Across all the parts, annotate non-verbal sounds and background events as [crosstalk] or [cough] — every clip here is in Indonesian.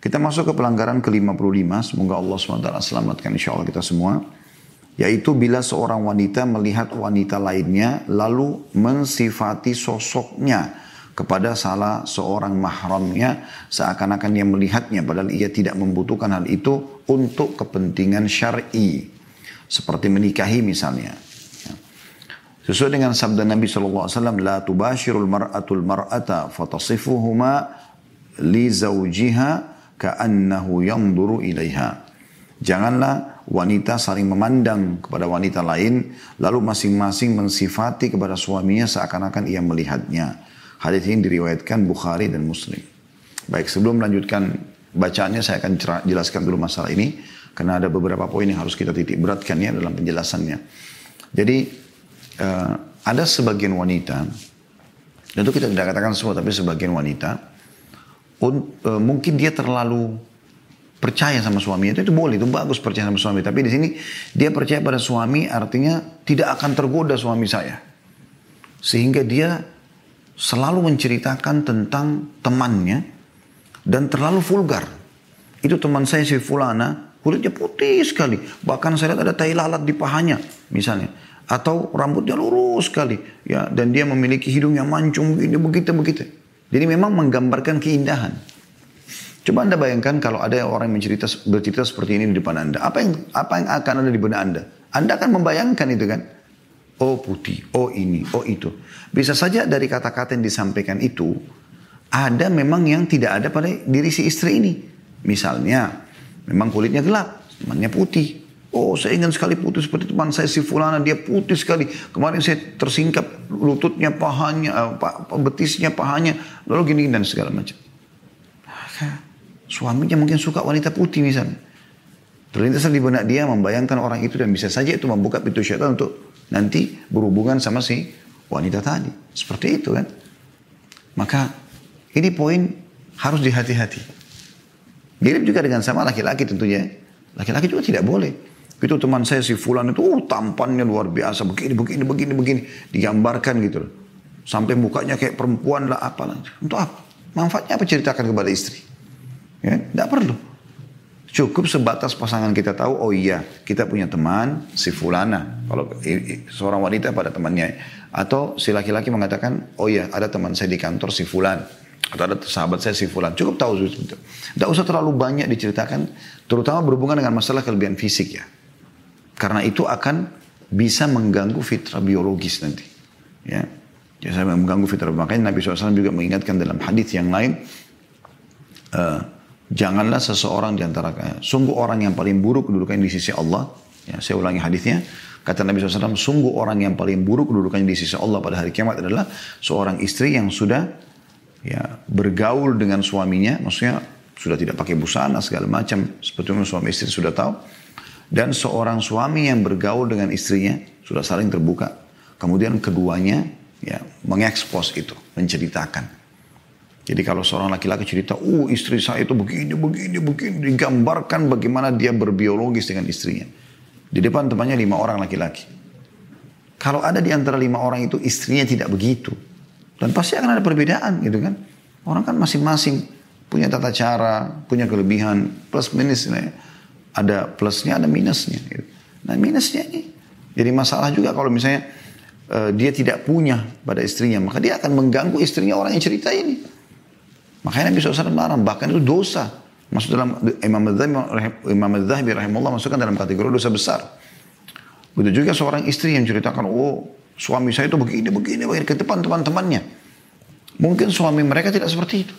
Kita masuk ke pelanggaran ke-55, semoga Allah SWT selamatkan insya Allah kita semua. Yaitu bila seorang wanita melihat wanita lainnya lalu mensifati sosoknya kepada salah seorang mahramnya seakan-akan dia melihatnya padahal ia tidak membutuhkan hal itu untuk kepentingan syar'i. Seperti menikahi misalnya. Sesuai dengan sabda Nabi SAW la tubashirul mar'atul mar'ata fatasifuhuma li zawjiha ka'annahu yanduru ilaiha. Janganlah wanita saling memandang kepada wanita lain, lalu masing-masing mensifati kepada suaminya seakan-akan ia melihatnya. Hadis ini diriwayatkan Bukhari dan Muslim. Baik, sebelum melanjutkan bacaannya saya akan jelaskan dulu masalah ini karena ada beberapa poin yang harus kita titik beratkan ya dalam penjelasannya. Jadi uh, ada sebagian wanita, tentu kita tidak katakan semua tapi sebagian wanita uh, mungkin dia terlalu percaya sama suaminya itu, itu boleh itu bagus percaya sama suami. Tapi di sini dia percaya pada suami artinya tidak akan tergoda suami saya. Sehingga dia selalu menceritakan tentang temannya dan terlalu vulgar. Itu teman saya si fulana kulitnya putih sekali. Bahkan saya lihat ada tai lalat di pahanya misalnya. Atau rambutnya lurus sekali. Ya dan dia memiliki hidung yang mancung begini begitu begitu jadi memang menggambarkan keindahan. Coba anda bayangkan kalau ada orang yang mencerita, bercerita seperti ini di depan anda. Apa yang apa yang akan ada di benak anda? Anda akan membayangkan itu kan. Oh putih, oh ini, oh itu. Bisa saja dari kata-kata yang disampaikan itu, ada memang yang tidak ada pada diri si istri ini. Misalnya, memang kulitnya gelap, temannya putih. Oh saya ingin sekali putih seperti teman saya si Fulana, dia putih sekali. Kemarin saya tersingkap lututnya, pahanya, uh, betisnya, pahanya. Lalu gini dan segala macam. Suaminya mungkin suka wanita putih misalnya. Terlintas di benak dia membayangkan orang itu dan bisa saja itu membuka pintu syaitan untuk nanti berhubungan sama si wanita tadi. Seperti itu kan. Maka ini poin harus dihati-hati. Mirip juga dengan sama laki-laki tentunya. Laki-laki juga tidak boleh. Itu teman saya si Fulan itu uh, tampannya luar biasa. Begini, begini, begini, begini. Digambarkan gitu. Sampai mukanya kayak perempuan lah apalah. Untuk apa? Manfaatnya apa ceritakan kepada istri? Ya, tidak perlu. Cukup sebatas pasangan kita tahu, oh iya, kita punya teman, si Fulana. Kalau seorang wanita pada temannya. Atau si laki-laki mengatakan, oh iya, ada teman saya di kantor, si Fulan. Atau ada sahabat saya, si Fulan. Cukup tahu. Tidak usah terlalu banyak diceritakan, terutama berhubungan dengan masalah kelebihan fisik ya. Karena itu akan bisa mengganggu fitrah biologis nanti. Ya. Ya, saya mengganggu fitrah. Makanya Nabi SAW juga mengingatkan dalam hadis yang lain, uh, janganlah seseorang di antara sungguh orang yang paling buruk kedudukannya di sisi Allah. Ya, saya ulangi hadisnya. Kata Nabi SAW, sungguh orang yang paling buruk kedudukannya di sisi Allah pada hari kiamat adalah seorang istri yang sudah ya bergaul dengan suaminya, maksudnya sudah tidak pakai busana segala macam, yang suami istri sudah tahu dan seorang suami yang bergaul dengan istrinya sudah saling terbuka. Kemudian keduanya ya mengekspos itu, menceritakan. Jadi kalau seorang laki-laki cerita, uh istri saya itu begini, begini, begini. Digambarkan bagaimana dia berbiologis dengan istrinya. Di depan temannya lima orang laki-laki. Kalau ada di antara lima orang itu istrinya tidak begitu. Dan pasti akan ada perbedaan gitu kan. Orang kan masing-masing punya tata cara, punya kelebihan, plus minus. Ya ada plusnya, ada minusnya. Gitu. Nah minusnya ini jadi masalah juga kalau misalnya uh, dia tidak punya pada istrinya, maka dia akan mengganggu istrinya orang yang cerita ini. Makanya Nabi SAW melarang, bahkan itu dosa. Masuk dalam Imam Al-Zahabi Imam Al-Zahabi rahimahullah masukkan dalam kategori dosa besar. Begitu juga seorang istri yang ceritakan, oh suami saya itu begini, begini, begini, ke depan teman-temannya. Mungkin suami mereka tidak seperti itu.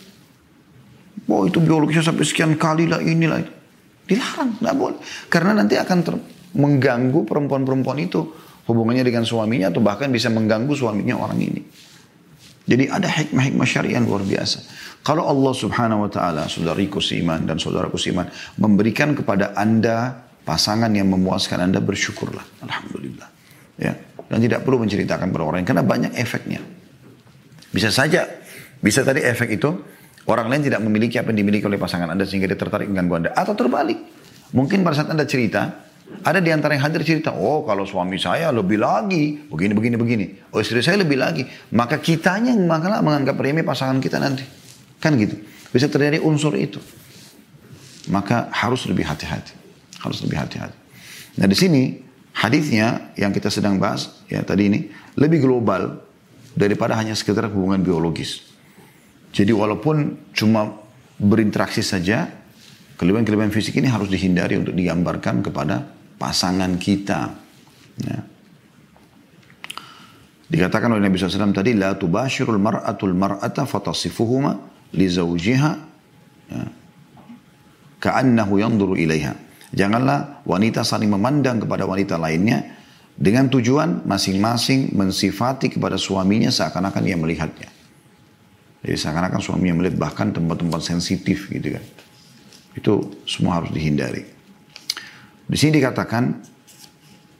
Oh itu biologisnya sampai sekian kali lah inilah itu. Dilarang, nggak boleh. Karena nanti akan ter- mengganggu perempuan-perempuan itu hubungannya dengan suaminya atau bahkan bisa mengganggu suaminya orang ini. Jadi ada hikmah-hikmah syariah luar biasa. Kalau Allah subhanahu wa ta'ala, saudariku seiman dan saudaraku seiman, memberikan kepada anda pasangan yang memuaskan anda, bersyukurlah. Alhamdulillah. Ya. Dan tidak perlu menceritakan pada orang karena banyak efeknya. Bisa saja, bisa tadi efek itu Orang lain tidak memiliki apa yang dimiliki oleh pasangan Anda sehingga dia tertarik mengganggu Anda. Atau terbalik. Mungkin pada saat Anda cerita, ada di antara yang hadir cerita, oh kalau suami saya lebih lagi, begini, begini, begini. Oh istri saya lebih lagi. Maka kitanya yang menganggap remeh pasangan kita nanti. Kan gitu. Bisa terjadi unsur itu. maka harus lebih hati-hati. Harus lebih hati-hati. Nah di sini hadisnya yang kita sedang bahas ya tadi ini lebih global daripada hanya sekedar hubungan biologis. Jadi walaupun cuma berinteraksi saja, kelebihan-kelebihan fisik ini harus dihindari untuk digambarkan kepada pasangan kita. Ya. Dikatakan oleh Nabi SAW tadi, mar'atul mar'ata fatasifuhuma li zawjiha ya. ka'annahu yanduru ilaiha. Janganlah wanita saling memandang kepada wanita lainnya dengan tujuan masing-masing mensifati kepada suaminya seakan-akan ia melihatnya. Jadi seakan-akan suaminya melihat bahkan tempat-tempat sensitif gitu kan. Itu semua harus dihindari. Di sini dikatakan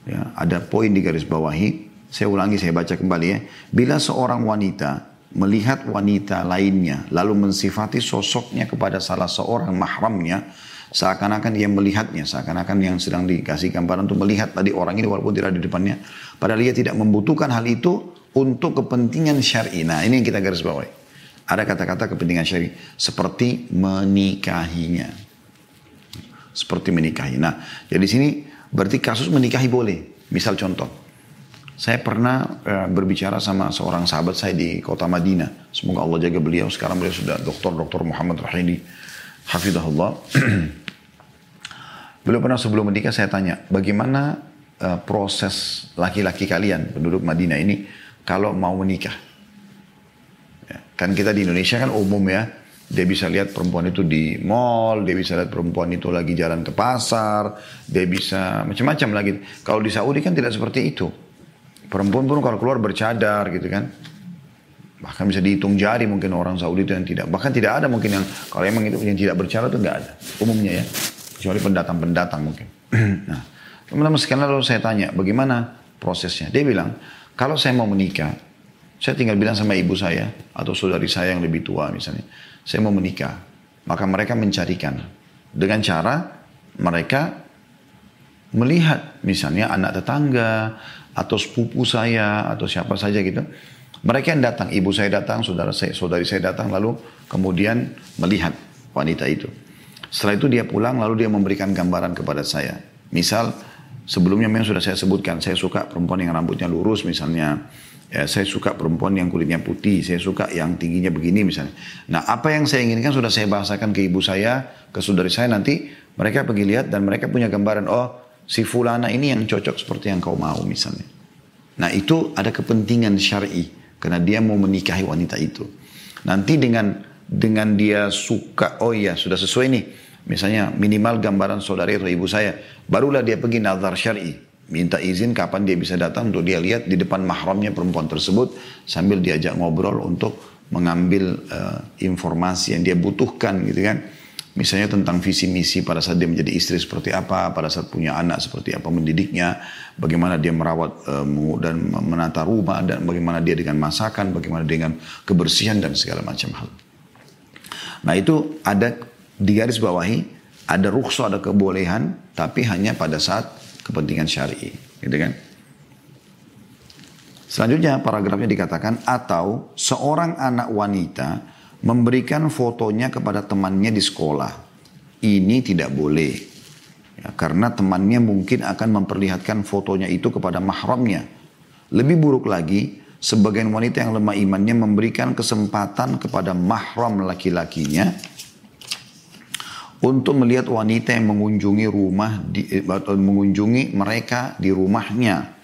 ya, ada poin di garis bawahi saya ulangi, saya baca kembali ya. Bila seorang wanita melihat wanita lainnya, lalu mensifati sosoknya kepada salah seorang mahramnya, seakan-akan dia melihatnya, seakan-akan yang sedang dikasih gambaran untuk melihat tadi orang ini walaupun tidak di depannya, padahal dia tidak membutuhkan hal itu untuk kepentingan syar'i. Nah, ini yang kita garis bawahi. Ada kata-kata kepentingan syar'i seperti menikahinya. Seperti menikahi. Nah, jadi sini berarti kasus menikahi boleh. Misal contoh, saya pernah uh, berbicara sama seorang sahabat saya di kota Madinah. Semoga Allah jaga beliau. Sekarang beliau sudah doktor, doktor Muhammad Rahidi. Hafidahullah. [clears throat] beliau pernah sebelum menikah saya tanya, bagaimana uh, proses laki-laki kalian, penduduk Madinah ini, kalau mau menikah? Kan kita di Indonesia kan umum ya, dia bisa lihat perempuan itu di mall, dia bisa lihat perempuan itu lagi jalan ke pasar, dia bisa macam-macam lagi. Kalau di Saudi kan tidak seperti itu. Perempuan pun kalau keluar bercadar gitu kan. Bahkan bisa dihitung jari mungkin orang Saudi itu yang tidak. Bahkan tidak ada mungkin yang, kalau emang itu yang tidak bercadar itu nggak ada. Umumnya ya. Kecuali pendatang-pendatang mungkin. [clears throat] nah, teman-teman sekalian lalu saya tanya, bagaimana prosesnya? Dia bilang, kalau saya mau menikah, saya tinggal bilang sama ibu saya, atau saudari saya yang lebih tua misalnya, saya mau menikah. Maka mereka mencarikan. Dengan cara mereka melihat misalnya anak tetangga, atau sepupu saya atau siapa saja gitu. Mereka yang datang, ibu saya datang, saudara saya, saudari saya datang, lalu kemudian melihat wanita itu. Setelah itu dia pulang, lalu dia memberikan gambaran kepada saya. Misal, sebelumnya memang sudah saya sebutkan, saya suka perempuan yang rambutnya lurus misalnya. Ya, saya suka perempuan yang kulitnya putih, saya suka yang tingginya begini misalnya. Nah, apa yang saya inginkan sudah saya bahasakan ke ibu saya, ke saudari saya nanti mereka pergi lihat dan mereka punya gambaran, oh si fulana ini yang cocok seperti yang kau mau misalnya. Nah itu ada kepentingan syar'i karena dia mau menikahi wanita itu. Nanti dengan dengan dia suka, oh iya sudah sesuai nih. Misalnya minimal gambaran saudari atau ibu saya. Barulah dia pergi nazar syar'i. Minta izin kapan dia bisa datang untuk dia lihat di depan mahramnya perempuan tersebut. Sambil diajak ngobrol untuk mengambil uh, informasi yang dia butuhkan gitu kan Misalnya tentang visi misi pada saat dia menjadi istri seperti apa, pada saat punya anak seperti apa mendidiknya, bagaimana dia merawat uh, dan menata rumah, dan bagaimana dia dengan masakan, bagaimana dengan kebersihan dan segala macam hal. Nah itu ada di garis bawahi, ada rukhsah, ada kebolehan, tapi hanya pada saat kepentingan syari, gitu kan? Selanjutnya paragrafnya dikatakan atau seorang anak wanita memberikan fotonya kepada temannya di sekolah. Ini tidak boleh. Ya, karena temannya mungkin akan memperlihatkan fotonya itu kepada mahramnya. Lebih buruk lagi, sebagian wanita yang lemah imannya memberikan kesempatan kepada mahram laki-lakinya untuk melihat wanita yang mengunjungi rumah di, eh, mengunjungi mereka di rumahnya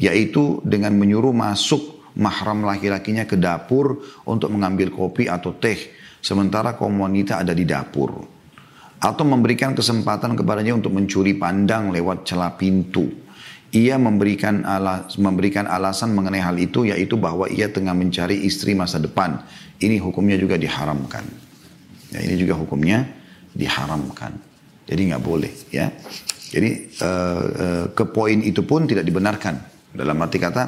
yaitu dengan menyuruh masuk mahram laki-lakinya ke dapur untuk mengambil kopi atau teh, sementara kaum wanita ada di dapur. Atau memberikan kesempatan kepadanya untuk mencuri pandang lewat celah pintu. Ia memberikan, alas, memberikan alasan mengenai hal itu yaitu bahwa ia tengah mencari istri masa depan. Ini hukumnya juga diharamkan. Ya, ini juga hukumnya diharamkan. Jadi nggak boleh ya. Jadi uh, uh, ke poin itu pun tidak dibenarkan. Dalam arti kata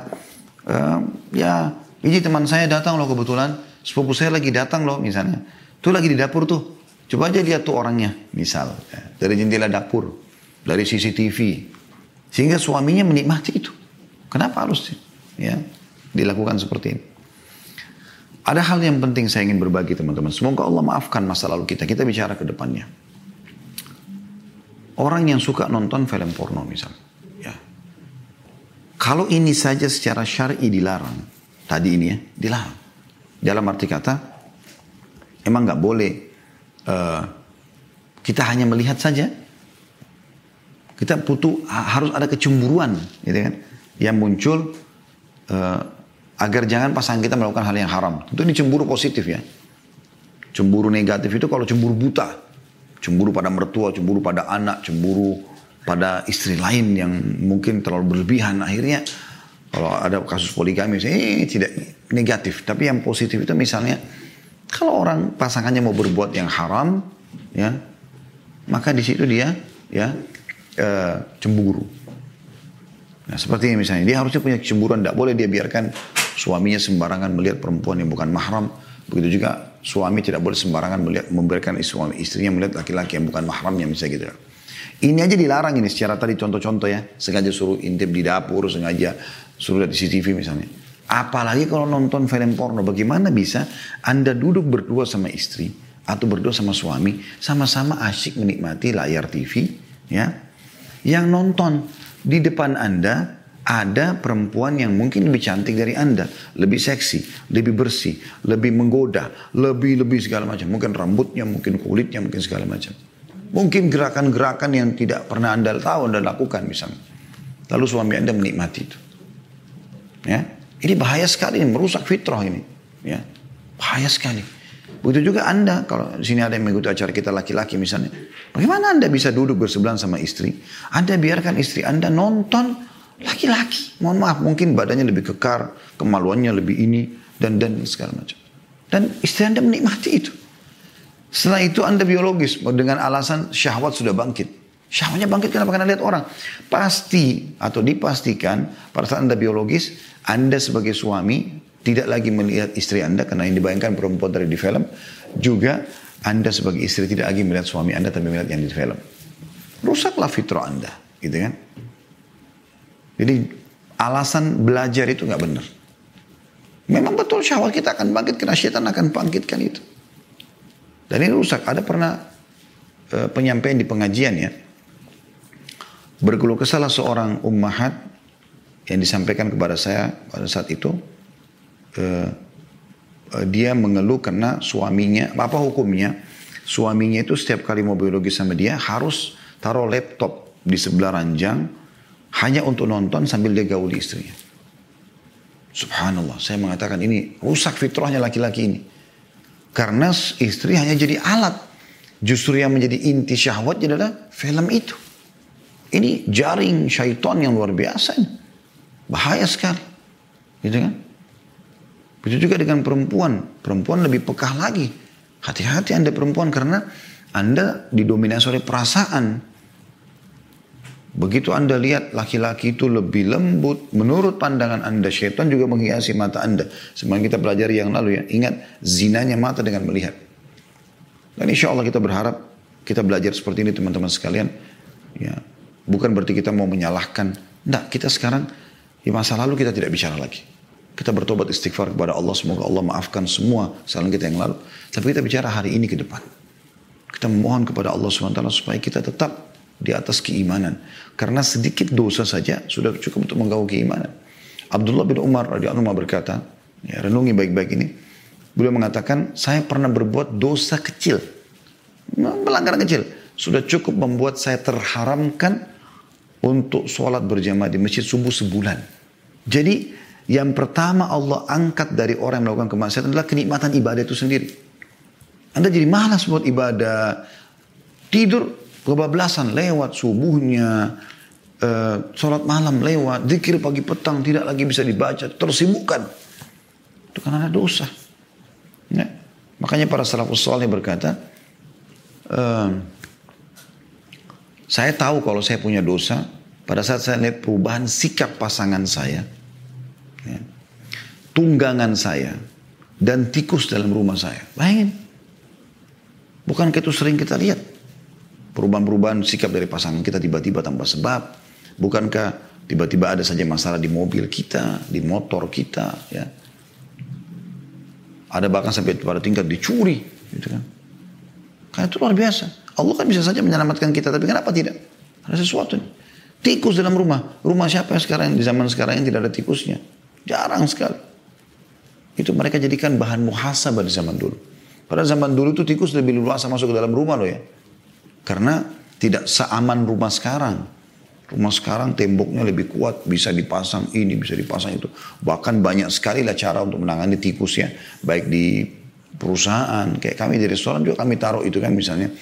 uh, ya ini teman saya datang loh kebetulan, sepupu saya lagi datang loh misalnya. Tuh lagi di dapur tuh. Coba aja lihat tuh orangnya, misal. Ya, dari jendela dapur, dari CCTV. Sehingga suaminya menikmati itu. Kenapa harus ya dilakukan seperti ini? Ada hal yang penting saya ingin berbagi teman-teman. Semoga Allah maafkan masa lalu kita. Kita bicara ke depannya. orang yang suka nonton film porno misalnya. Ya. Kalau ini saja secara syar'i dilarang, tadi ini ya, dilarang. Dalam arti kata, emang nggak boleh uh, kita hanya melihat saja. Kita butuh harus ada kecemburuan, gitu kan? Yang muncul uh, agar jangan pasangan kita melakukan hal yang haram. Tentu ini cemburu positif ya. Cemburu negatif itu kalau cemburu buta, cemburu pada mertua, cemburu pada anak, cemburu pada istri lain yang mungkin terlalu berlebihan. Akhirnya kalau ada kasus poligami, eh, tidak negatif. Tapi yang positif itu misalnya kalau orang pasangannya mau berbuat yang haram, ya maka di situ dia ya e, cemburu. Nah seperti ini misalnya dia harusnya punya kecemburuan, tidak boleh dia biarkan suaminya sembarangan melihat perempuan yang bukan mahram. Begitu juga suami tidak boleh sembarangan melihat memberikan suami istrinya melihat laki-laki yang bukan mahramnya misalnya gitu. Ini aja dilarang ini secara tadi contoh-contoh ya. Sengaja suruh intip di dapur, sengaja suruh lihat di CCTV misalnya. Apalagi kalau nonton film porno, bagaimana bisa Anda duduk berdua sama istri atau berdua sama suami, sama-sama asyik menikmati layar TV, ya. Yang nonton di depan Anda ada perempuan yang mungkin lebih cantik dari Anda, lebih seksi, lebih bersih, lebih menggoda, lebih-lebih segala macam. Mungkin rambutnya, mungkin kulitnya, mungkin segala macam. Mungkin gerakan-gerakan yang tidak pernah Anda tahu, Anda lakukan misalnya. Lalu suami Anda menikmati itu. Ya, ini bahaya sekali, ini merusak fitrah ini. Ya, bahaya sekali. Begitu juga Anda, kalau di sini ada yang mengikuti acara kita laki-laki misalnya. Bagaimana Anda bisa duduk bersebelahan sama istri? Anda biarkan istri Anda nonton Laki-laki, mohon maaf, mungkin badannya lebih kekar, kemaluannya lebih ini, dan dan segala macam. Dan istri Anda menikmati itu. Setelah itu Anda biologis, dengan alasan syahwat sudah bangkit. Syahwatnya bangkit kenapa? Karena lihat orang. Pasti atau dipastikan pada saat Anda biologis, Anda sebagai suami tidak lagi melihat istri Anda karena yang dibayangkan perempuan dari di film. Juga Anda sebagai istri tidak lagi melihat suami Anda tapi melihat yang di film. Rusaklah fitrah Anda, gitu kan? Jadi alasan belajar itu nggak benar. Memang betul syahwat kita akan bangkit karena syaitan akan bangkitkan itu. Dan ini rusak. Ada pernah e, penyampaian di pengajian ya. Berkeluh kesah seorang ummahat yang disampaikan kepada saya pada saat itu. E, e, dia mengeluh karena suaminya, apa hukumnya? Suaminya itu setiap kali mau biologi sama dia harus taruh laptop di sebelah ranjang hanya untuk nonton sambil dia gauli istrinya. Subhanallah, saya mengatakan ini rusak fitrahnya laki-laki ini. Karena istri hanya jadi alat. Justru yang menjadi inti syahwatnya adalah film itu. Ini jaring syaitan yang luar biasa. Ini. Bahaya sekali. Gitu kan? Begitu juga dengan perempuan. Perempuan lebih pekah lagi. Hati-hati anda perempuan karena anda didominasi oleh perasaan. Begitu Anda lihat laki-laki itu lebih lembut, menurut pandangan Anda, syaitan juga menghiasi mata Anda. Sebenarnya kita belajar yang lalu ya, ingat zinanya mata dengan melihat. Dan insya Allah kita berharap kita belajar seperti ini teman-teman sekalian. Ya, bukan berarti kita mau menyalahkan. Tidak, kita sekarang di masa lalu kita tidak bicara lagi. Kita bertobat istighfar kepada Allah, semoga Allah maafkan semua kesalahan kita yang lalu. Tapi kita bicara hari ini ke depan. Kita memohon kepada Allah SWT supaya kita tetap di atas keimanan. Karena sedikit dosa saja sudah cukup untuk mengganggu keimanan. Abdullah bin Umar radhiyallahu anhu berkata, ya, renungi baik-baik ini. Beliau mengatakan, saya pernah berbuat dosa kecil. Pelanggaran kecil. Sudah cukup membuat saya terharamkan untuk sholat berjamaah di masjid subuh sebulan. Jadi yang pertama Allah angkat dari orang yang melakukan kemaksiatan adalah kenikmatan ibadah itu sendiri. Anda jadi malas buat ibadah. Tidur Kebablasan lewat subuhnya, uh, sholat malam lewat, zikir pagi petang tidak lagi bisa dibaca, tersibukkan. Itu karena ada dosa. Ya. Makanya para salafus salih berkata, uh, saya tahu kalau saya punya dosa, pada saat saya lihat perubahan sikap pasangan saya, ya, tunggangan saya, dan tikus dalam rumah saya. Bayangin. Bukankah itu sering kita lihat? Perubahan-perubahan sikap dari pasangan kita tiba-tiba tanpa sebab. Bukankah tiba-tiba ada saja masalah di mobil kita, di motor kita, ya. Ada bahkan sampai pada tingkat dicuri, gitu kan. Karena itu luar biasa. Allah kan bisa saja menyelamatkan kita, tapi kenapa tidak? Ada sesuatu nih. Tikus dalam rumah. Rumah siapa yang sekarang di zaman sekarang yang tidak ada tikusnya? Jarang sekali. Itu mereka jadikan bahan muhasabah di zaman dulu. Pada zaman dulu itu tikus lebih luas masuk ke dalam rumah loh ya. Karena tidak seaman rumah sekarang. Rumah sekarang temboknya lebih kuat, bisa dipasang ini, bisa dipasang itu. Bahkan banyak sekali lah cara untuk menangani tikus ya. Baik di perusahaan, kayak kami di restoran juga kami taruh itu kan misalnya.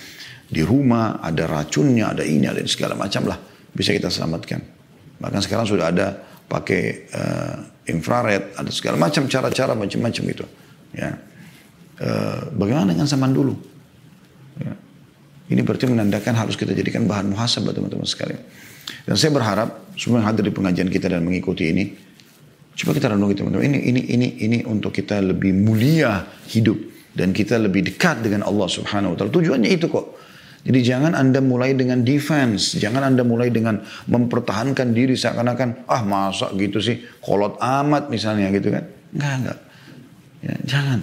Di rumah ada racunnya, ada ini, ada segala macam lah. Bisa kita selamatkan. Bahkan sekarang sudah ada pakai uh, infrared, ada segala macam cara-cara macam-macam itu. Ya. Uh, bagaimana dengan zaman dulu? Ini berarti menandakan harus kita jadikan bahan muhasabah teman-teman sekalian. Dan saya berharap semua yang hadir di pengajian kita dan mengikuti ini, coba kita renungi teman-teman. Ini ini ini ini untuk kita lebih mulia hidup dan kita lebih dekat dengan Allah Subhanahu wa taala. Tujuannya itu kok. Jadi jangan Anda mulai dengan defense, jangan Anda mulai dengan mempertahankan diri seakan-akan ah masa gitu sih kolot amat misalnya gitu kan. Enggak, enggak. Ya, jangan.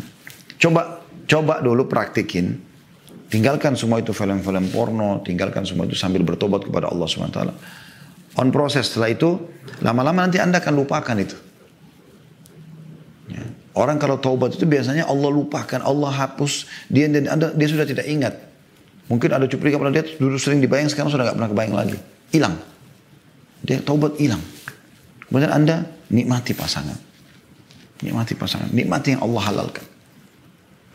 Coba coba dulu praktikin Tinggalkan semua itu film-film porno, tinggalkan semua itu sambil bertobat kepada Allah SWT. On proses setelah itu, lama-lama nanti Anda akan lupakan itu. Ya. Orang kalau taubat itu biasanya Allah lupakan, Allah hapus, dia dan anda, dia sudah tidak ingat. Mungkin ada cuplikan pada dia dulu sering dibayang, sekarang sudah nggak pernah kebayang lagi. Hilang. Dia taubat hilang. Kemudian Anda nikmati pasangan. Nikmati pasangan. Nikmati yang Allah halalkan.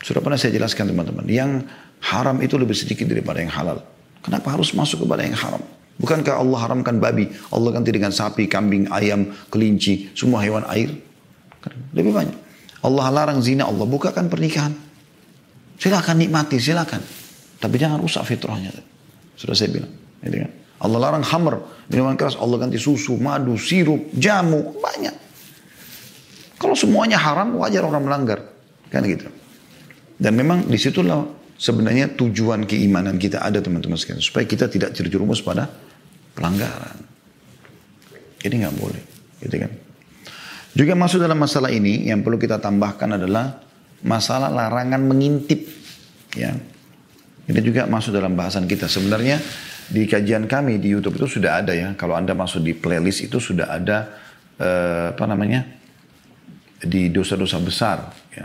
Sudah pernah saya jelaskan teman-teman. Yang haram itu lebih sedikit daripada yang halal. Kenapa harus masuk kepada yang haram? Bukankah Allah haramkan babi? Allah ganti dengan sapi, kambing, ayam, kelinci, semua hewan air. Lebih banyak. Allah larang zina, Allah bukakan pernikahan. Silakan nikmati, silakan. Tapi jangan rusak fitrahnya. Sudah saya bilang. Gitu kan? Allah larang hammer, minuman keras, Allah ganti susu, madu, sirup, jamu, banyak. Kalau semuanya haram, wajar orang melanggar. Kan gitu. Dan memang di situlah sebenarnya tujuan keimanan kita ada teman-teman sekalian. Supaya kita tidak terjerumus pada pelanggaran. Ini nggak boleh. Gitu kan. Juga masuk dalam masalah ini yang perlu kita tambahkan adalah masalah larangan mengintip. Ya. Ini juga masuk dalam bahasan kita. Sebenarnya di kajian kami di YouTube itu sudah ada ya. Kalau Anda masuk di playlist itu sudah ada eh, apa namanya? di dosa-dosa besar ya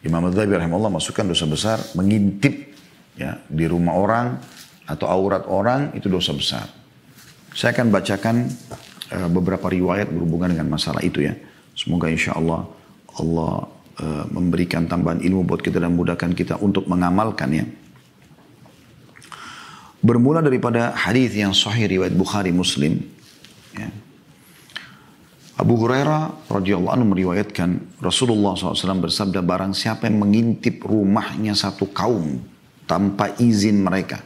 Imam Al-Dhabi rahimahullah masukkan dosa besar mengintip ya di rumah orang atau aurat orang itu dosa besar. Saya akan bacakan uh, beberapa riwayat berhubungan dengan masalah itu ya. Semoga insya Allah Allah uh, memberikan tambahan ilmu buat kita dan mudahkan kita untuk mengamalkannya. Bermula daripada hadis yang sahih riwayat Bukhari Muslim. Ya. Abu Hurairah radhiyallahu anhu meriwayatkan Rasulullah SAW bersabda barang siapa yang mengintip rumahnya satu kaum tanpa izin mereka.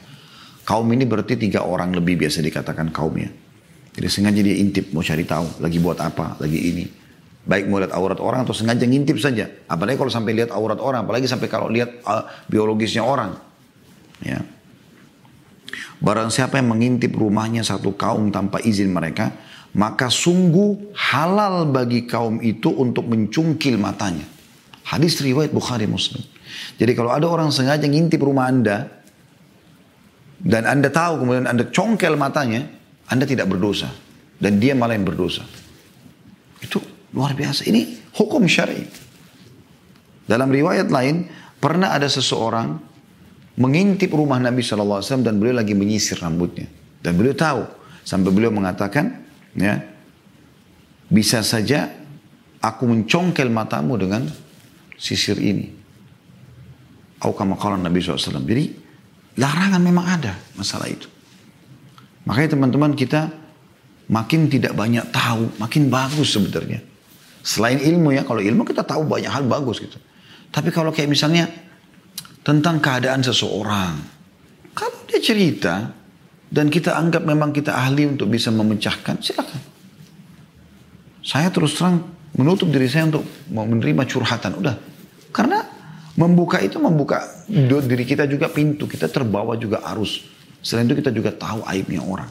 Kaum ini berarti tiga orang lebih biasa dikatakan kaumnya. Jadi sengaja dia intip mau cari tahu lagi buat apa, lagi ini. Baik mau lihat aurat orang atau sengaja ngintip saja. Apalagi kalau sampai lihat aurat orang, apalagi sampai kalau lihat uh, biologisnya orang. Ya. Barang siapa yang mengintip rumahnya satu kaum tanpa izin mereka, maka sungguh halal bagi kaum itu untuk mencungkil matanya. Hadis riwayat Bukhari Muslim. Jadi kalau ada orang sengaja ngintip rumah Anda dan Anda tahu kemudian Anda congkel matanya, Anda tidak berdosa dan dia malah yang berdosa. Itu luar biasa. Ini hukum syar'i. Dalam riwayat lain pernah ada seseorang mengintip rumah Nabi SAW dan beliau lagi menyisir rambutnya. Dan beliau tahu. Sampai beliau mengatakan, ya bisa saja aku mencongkel matamu dengan sisir ini. Aukama Nabi SAW. Jadi larangan memang ada masalah itu. Makanya teman-teman kita makin tidak banyak tahu, makin bagus sebenarnya. Selain ilmu ya, kalau ilmu kita tahu banyak hal bagus gitu. Tapi kalau kayak misalnya tentang keadaan seseorang, kalau dia cerita, dan kita anggap memang kita ahli untuk bisa memecahkan, silakan. Saya terus terang menutup diri saya untuk menerima curhatan. Udah. Karena membuka itu membuka diri kita juga pintu. Kita terbawa juga arus. Selain itu kita juga tahu aibnya orang.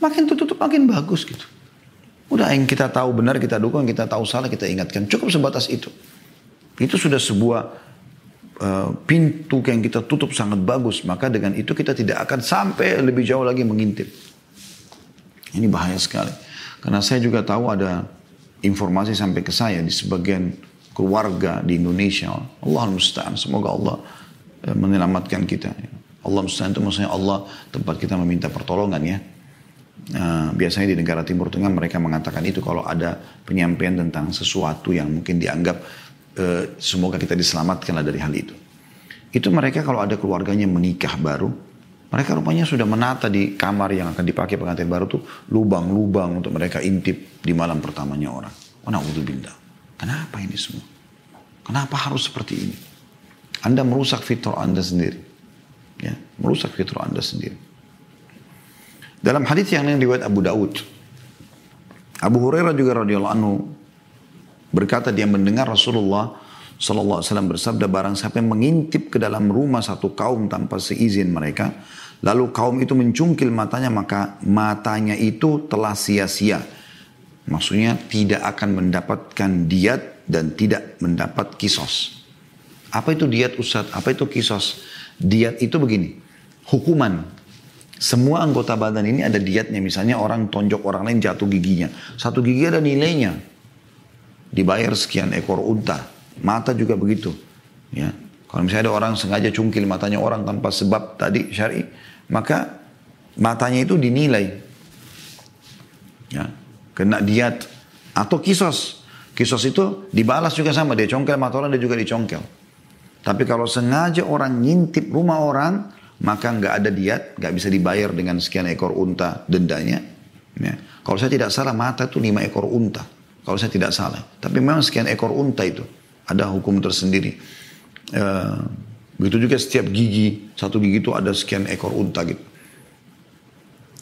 Makin tertutup makin bagus gitu. Udah yang kita tahu benar kita dukung, kita tahu salah kita ingatkan. Cukup sebatas itu. Itu sudah sebuah pintu yang kita tutup sangat bagus, maka dengan itu kita tidak akan sampai lebih jauh lagi mengintip. Ini bahaya sekali. Karena saya juga tahu ada informasi sampai ke saya di sebagian keluarga di Indonesia. Allah musta'an. Semoga Allah uh, menyelamatkan kita. Allah musta'an itu maksudnya Allah tempat kita meminta pertolongan ya. Uh, biasanya di negara Timur Tengah mereka mengatakan itu kalau ada penyampaian tentang sesuatu yang mungkin dianggap uh, semoga kita diselamatkanlah dari hal itu. Itu mereka kalau ada keluarganya menikah baru, mereka rupanya sudah menata di kamar yang akan dipakai pengantin baru tuh lubang-lubang untuk mereka intip di malam pertamanya orang. Oh na'udzubillah. Kenapa ini semua? Kenapa harus seperti ini? Anda merusak fitrah Anda sendiri. Ya, merusak fitrah Anda sendiri. Dalam hadis yang lain riwayat Abu Daud, Abu Hurairah juga radhiyallahu anhu berkata dia mendengar Rasulullah sallallahu alaihi wasallam bersabda barang siapa yang mengintip ke dalam rumah satu kaum tanpa seizin mereka, lalu kaum itu mencungkil matanya maka matanya itu telah sia-sia. Maksudnya tidak akan mendapatkan diat dan tidak mendapat kisos. Apa itu diat Ustaz? Apa itu kisos? Diat itu begini, hukuman semua anggota badan ini ada dietnya. Misalnya orang tonjok orang lain jatuh giginya. Satu gigi ada nilainya. Dibayar sekian ekor unta. Mata juga begitu. Ya. Kalau misalnya ada orang sengaja cungkil matanya orang tanpa sebab tadi syari, maka matanya itu dinilai. Ya. Kena diet. Atau kisos. Kisos itu dibalas juga sama. Dia congkel mata orang, dia juga dicongkel. Tapi kalau sengaja orang ngintip rumah orang, maka nggak ada diat, nggak bisa dibayar dengan sekian ekor unta dendanya. Ya. Kalau saya tidak salah mata itu lima ekor unta. Kalau saya tidak salah. Tapi memang sekian ekor unta itu ada hukum tersendiri. Uh, begitu juga setiap gigi, satu gigi itu ada sekian ekor unta gitu.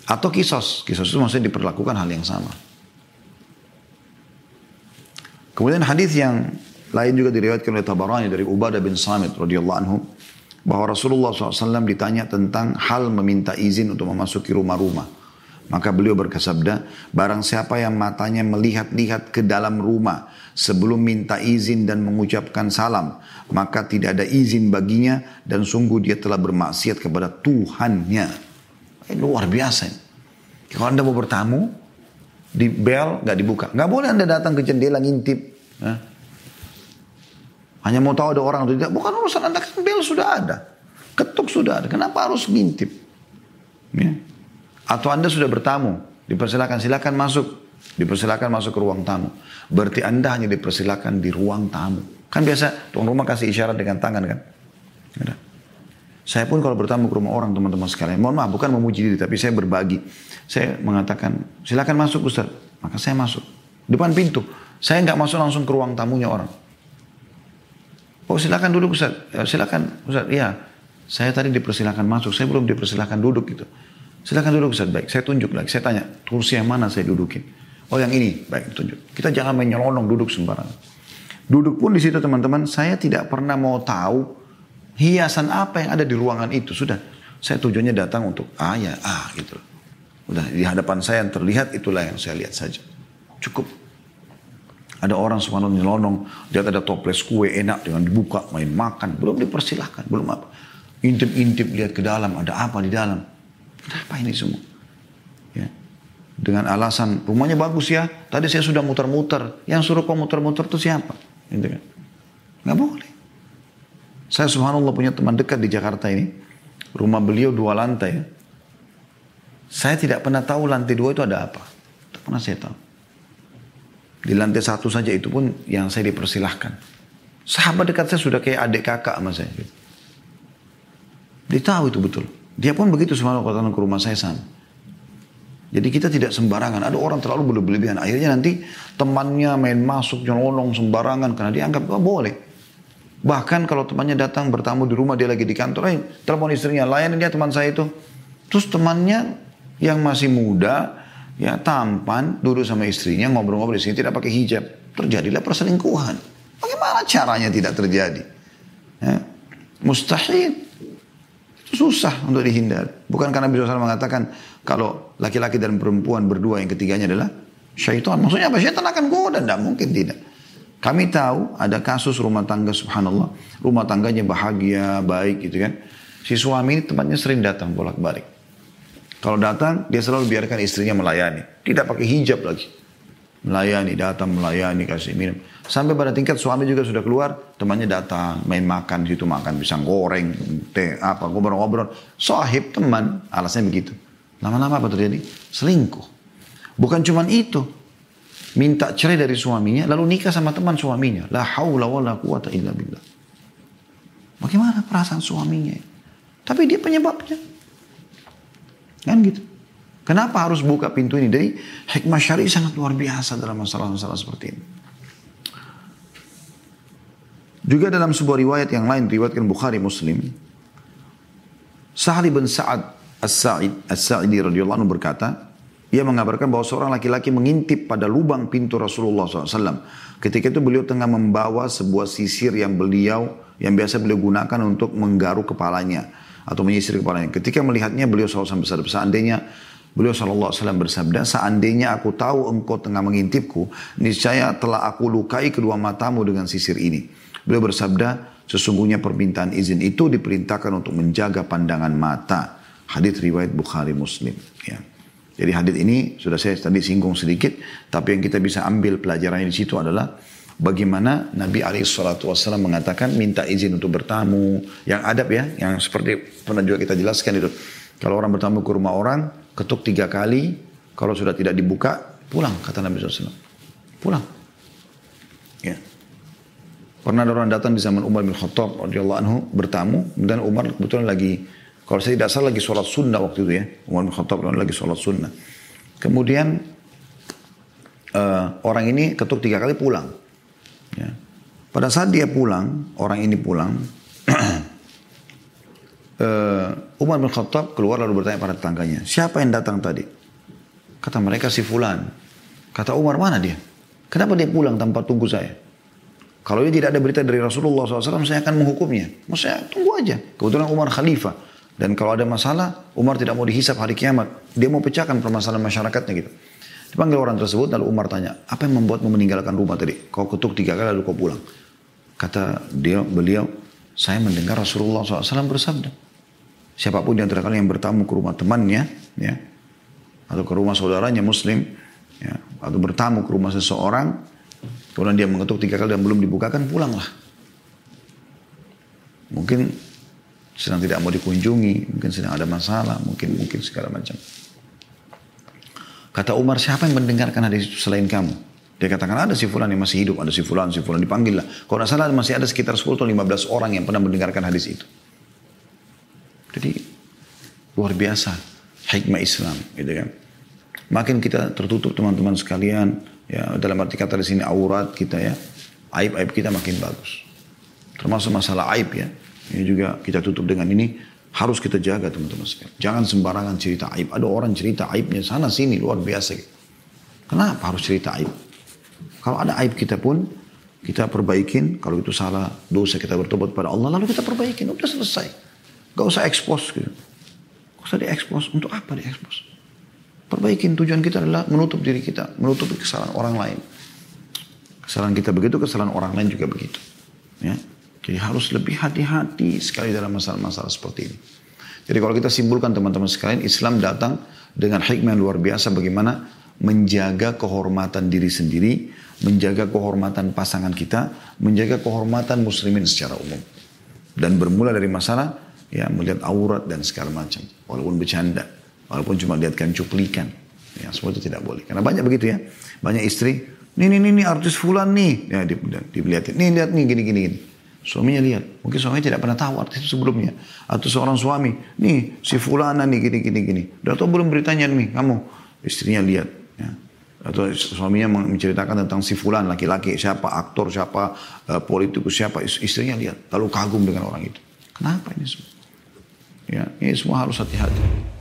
Atau kisos, kisos itu maksudnya diperlakukan hal yang sama. Kemudian hadis yang lain juga diriwayatkan oleh Tabarani dari Ubadah bin Samit radhiyallahu anhu bahwa Rasulullah SAW ditanya tentang hal meminta izin untuk memasuki rumah-rumah. Maka beliau berkesabda, barang siapa yang matanya melihat-lihat ke dalam rumah sebelum minta izin dan mengucapkan salam, maka tidak ada izin baginya dan sungguh dia telah bermaksiat kepada Tuhannya. Ini luar biasa. Kalau anda mau bertamu, di bel nggak dibuka. Nggak boleh anda datang ke jendela ngintip. Hanya mau tahu ada orang atau tidak. Bukan urusan Anda kan bel sudah ada. Ketuk sudah ada. Kenapa harus ngintip? Ya. Atau Anda sudah bertamu. Dipersilakan, silakan masuk. Dipersilakan masuk ke ruang tamu. Berarti Anda hanya dipersilakan di ruang tamu. Kan biasa tuan rumah kasih isyarat dengan tangan kan. Saya pun kalau bertamu ke rumah orang teman-teman sekalian. Mohon maaf bukan memuji diri tapi saya berbagi. Saya mengatakan silakan masuk Ustaz. Maka saya masuk. Depan pintu. Saya nggak masuk langsung ke ruang tamunya orang. Oh silakan duduk Ustaz. Ya, silakan Ustaz. Iya. Saya tadi dipersilakan masuk. Saya belum dipersilakan duduk gitu. Silakan duduk Ustaz. Baik. Saya tunjuk lagi. Saya tanya. Kursi yang mana saya dudukin? Oh yang ini. Baik. Tunjuk. Kita jangan menyelonong duduk sembarangan. Duduk pun di situ teman-teman. Saya tidak pernah mau tahu hiasan apa yang ada di ruangan itu. Sudah. Saya tujuannya datang untuk ah ya ah gitu. Udah di hadapan saya yang terlihat itulah yang saya lihat saja. Cukup. Ada orang subhanallah nyelonong, dia ada toples kue enak dengan dibuka, main makan. Belum dipersilahkan, belum apa. Intip-intip lihat ke dalam, ada apa di dalam. Kenapa ini semua? Ya. Dengan alasan rumahnya bagus ya, tadi saya sudah muter-muter. Yang suruh kau muter-muter itu siapa? Gitu kan. Nggak boleh. Saya subhanallah punya teman dekat di Jakarta ini. Rumah beliau dua lantai. Saya tidak pernah tahu lantai dua itu ada apa. Tidak pernah saya tahu. Di lantai satu saja itu pun yang saya dipersilahkan. Sahabat dekat saya sudah kayak adik kakak sama saya. Dia tahu itu betul. Dia pun begitu semalam datang ke rumah saya sama. Jadi kita tidak sembarangan. Ada orang terlalu berlebihan. Akhirnya nanti temannya main masuk nyelonong sembarangan karena dia anggap oh, boleh. Bahkan kalau temannya datang bertamu di rumah dia lagi di kantor, eh, telepon istrinya, layanin dia teman saya itu. Terus temannya yang masih muda, ya tampan, duduk sama istrinya, ngobrol-ngobrol di sini, tidak pakai hijab. Terjadilah perselingkuhan. Bagaimana caranya tidak terjadi? Ya. Mustahil. Susah untuk dihindari. Bukan karena Nabi SAW mengatakan kalau laki-laki dan perempuan berdua yang ketiganya adalah syaitan. Maksudnya apa? Syaitan akan goda. Tidak mungkin tidak. Kami tahu ada kasus rumah tangga subhanallah. Rumah tangganya bahagia, baik gitu kan. Si suami ini tempatnya sering datang bolak-balik. Kalau datang, dia selalu biarkan istrinya melayani. Tidak pakai hijab lagi. Melayani, datang, melayani, kasih minum. Sampai pada tingkat suami juga sudah keluar, temannya datang, main makan situ, makan pisang goreng, teh, apa, ngobrol-ngobrol. Sohib, teman, alasnya begitu. Lama-lama apa terjadi? Selingkuh. Bukan cuma itu. Minta cerai dari suaminya, lalu nikah sama teman suaminya. La haula wa la quwata illa billah. Bagaimana perasaan suaminya? Tapi dia penyebabnya. Kan gitu. Kenapa harus buka pintu ini? Dari hikmah syari sangat luar biasa dalam masalah-masalah seperti ini. Juga dalam sebuah riwayat yang lain, riwayatkan Bukhari Muslim. Sahli bin Sa'ad As-Sa'id, As-Sa'idi radhiyallahu anhu berkata, ia mengabarkan bahwa seorang laki-laki mengintip pada lubang pintu Rasulullah SAW. Ketika itu beliau tengah membawa sebuah sisir yang beliau, yang biasa beliau gunakan untuk menggaruk kepalanya atau menyisir kepalanya. Ketika melihatnya beliau SAW bersabda, seandainya Beliau SAW bersabda, seandainya aku tahu engkau tengah mengintipku, niscaya telah aku lukai kedua matamu dengan sisir ini. Beliau bersabda, sesungguhnya permintaan izin itu diperintahkan untuk menjaga pandangan mata. Hadits riwayat Bukhari Muslim. Ya. Jadi hadits ini sudah saya tadi singgung sedikit, tapi yang kita bisa ambil pelajaran di situ adalah bagaimana Nabi SAW mengatakan minta izin untuk bertamu, yang adab ya, yang seperti pernah juga kita jelaskan itu. Kalau orang bertamu ke rumah orang, ketuk tiga kali, kalau sudah tidak dibuka, pulang kata Nabi SAW. Pulang. Ya. Pernah ada orang datang di zaman Umar bin Khattab radhiyallahu anhu bertamu dan Umar kebetulan lagi kalau saya tidak salah lagi sholat sunnah waktu itu ya. Umar bin Khattab lagi sholat sunnah. Kemudian uh, orang ini ketuk tiga kali pulang. Ya. Pada saat dia pulang, orang ini pulang, uh, [clears throat] Umar bin Khattab keluar lalu bertanya pada tetangganya, siapa yang datang tadi? Kata mereka si Fulan. Kata Umar, mana dia? Kenapa dia pulang tanpa tunggu saya? Kalau dia tidak ada berita dari Rasulullah SAW, saya akan menghukumnya. Maksudnya tunggu aja. Kebetulan Umar khalifah. Dan kalau ada masalah, Umar tidak mau dihisap hari kiamat. Dia mau pecahkan permasalahan masyarakatnya gitu. Dipanggil orang tersebut, lalu Umar tanya, apa yang membuatmu meninggalkan rumah tadi? Kau ketuk tiga kali lalu kau pulang. Kata dia, beliau, saya mendengar Rasulullah SAW bersabda. Siapa pun di antara kalian yang bertamu ke rumah temannya, ya, atau ke rumah saudaranya muslim, ya, atau bertamu ke rumah seseorang, Kemudian dia mengetuk tiga kali dan belum dibukakan, pulanglah. Mungkin sedang tidak mau dikunjungi, mungkin sedang ada masalah, mungkin mungkin segala macam. Kata Umar, siapa yang mendengarkan hadis itu selain kamu? Dia katakan ada si fulan yang masih hidup, ada si fulan, si fulan dipanggil lah. Kalau tidak salah masih ada sekitar 10 atau 15 orang yang pernah mendengarkan hadis itu. Jadi luar biasa hikmah Islam, gitu kan. Makin kita tertutup teman-teman sekalian, Ya, dalam arti kata di sini aurat kita ya, aib-aib kita makin bagus. Termasuk masalah aib ya. Ini juga kita tutup dengan ini harus kita jaga teman-teman sekalian. Jangan sembarangan cerita aib. Ada orang cerita aibnya sana sini luar biasa. Kenapa harus cerita aib? Kalau ada aib kita pun kita perbaikin. Kalau itu salah dosa kita bertobat pada Allah lalu kita perbaikin. Udah selesai. Gak usah ekspos gitu. Gak usah diekspos. Untuk apa diekspos? Perbaikin tujuan kita adalah menutup diri kita, menutup kesalahan orang lain. Kesalahan kita begitu, kesalahan orang lain juga begitu. Ya. Jadi harus lebih hati-hati sekali dalam masalah-masalah seperti ini. Jadi kalau kita simpulkan teman-teman sekalian, Islam datang dengan hikmah yang luar biasa bagaimana menjaga kehormatan diri sendiri, menjaga kehormatan pasangan kita, menjaga kehormatan muslimin secara umum. Dan bermula dari masalah ya melihat aurat dan segala macam, walaupun bercanda. Walaupun cuma lihatkan cuplikan. Ya, semua itu tidak boleh. Karena banyak begitu ya. Banyak istri, nih, nih, nih, artis fulan nih. Ya, di, dilihatin. Nih, lihat nih, gini, gini, gini. Suaminya lihat. Mungkin suaminya tidak pernah tahu artis itu sebelumnya. Atau seorang suami, nih, si fulana nih, gini, gini, gini. Udah tahu belum beritanya nih, kamu. Istrinya lihat. Ya. Atau suaminya menceritakan tentang si fulan, laki-laki, siapa, aktor, siapa, uh, politikus, siapa. Istrinya lihat. Lalu kagum dengan orang itu. Kenapa ini semua? Ya, ini semua harus hati-hati.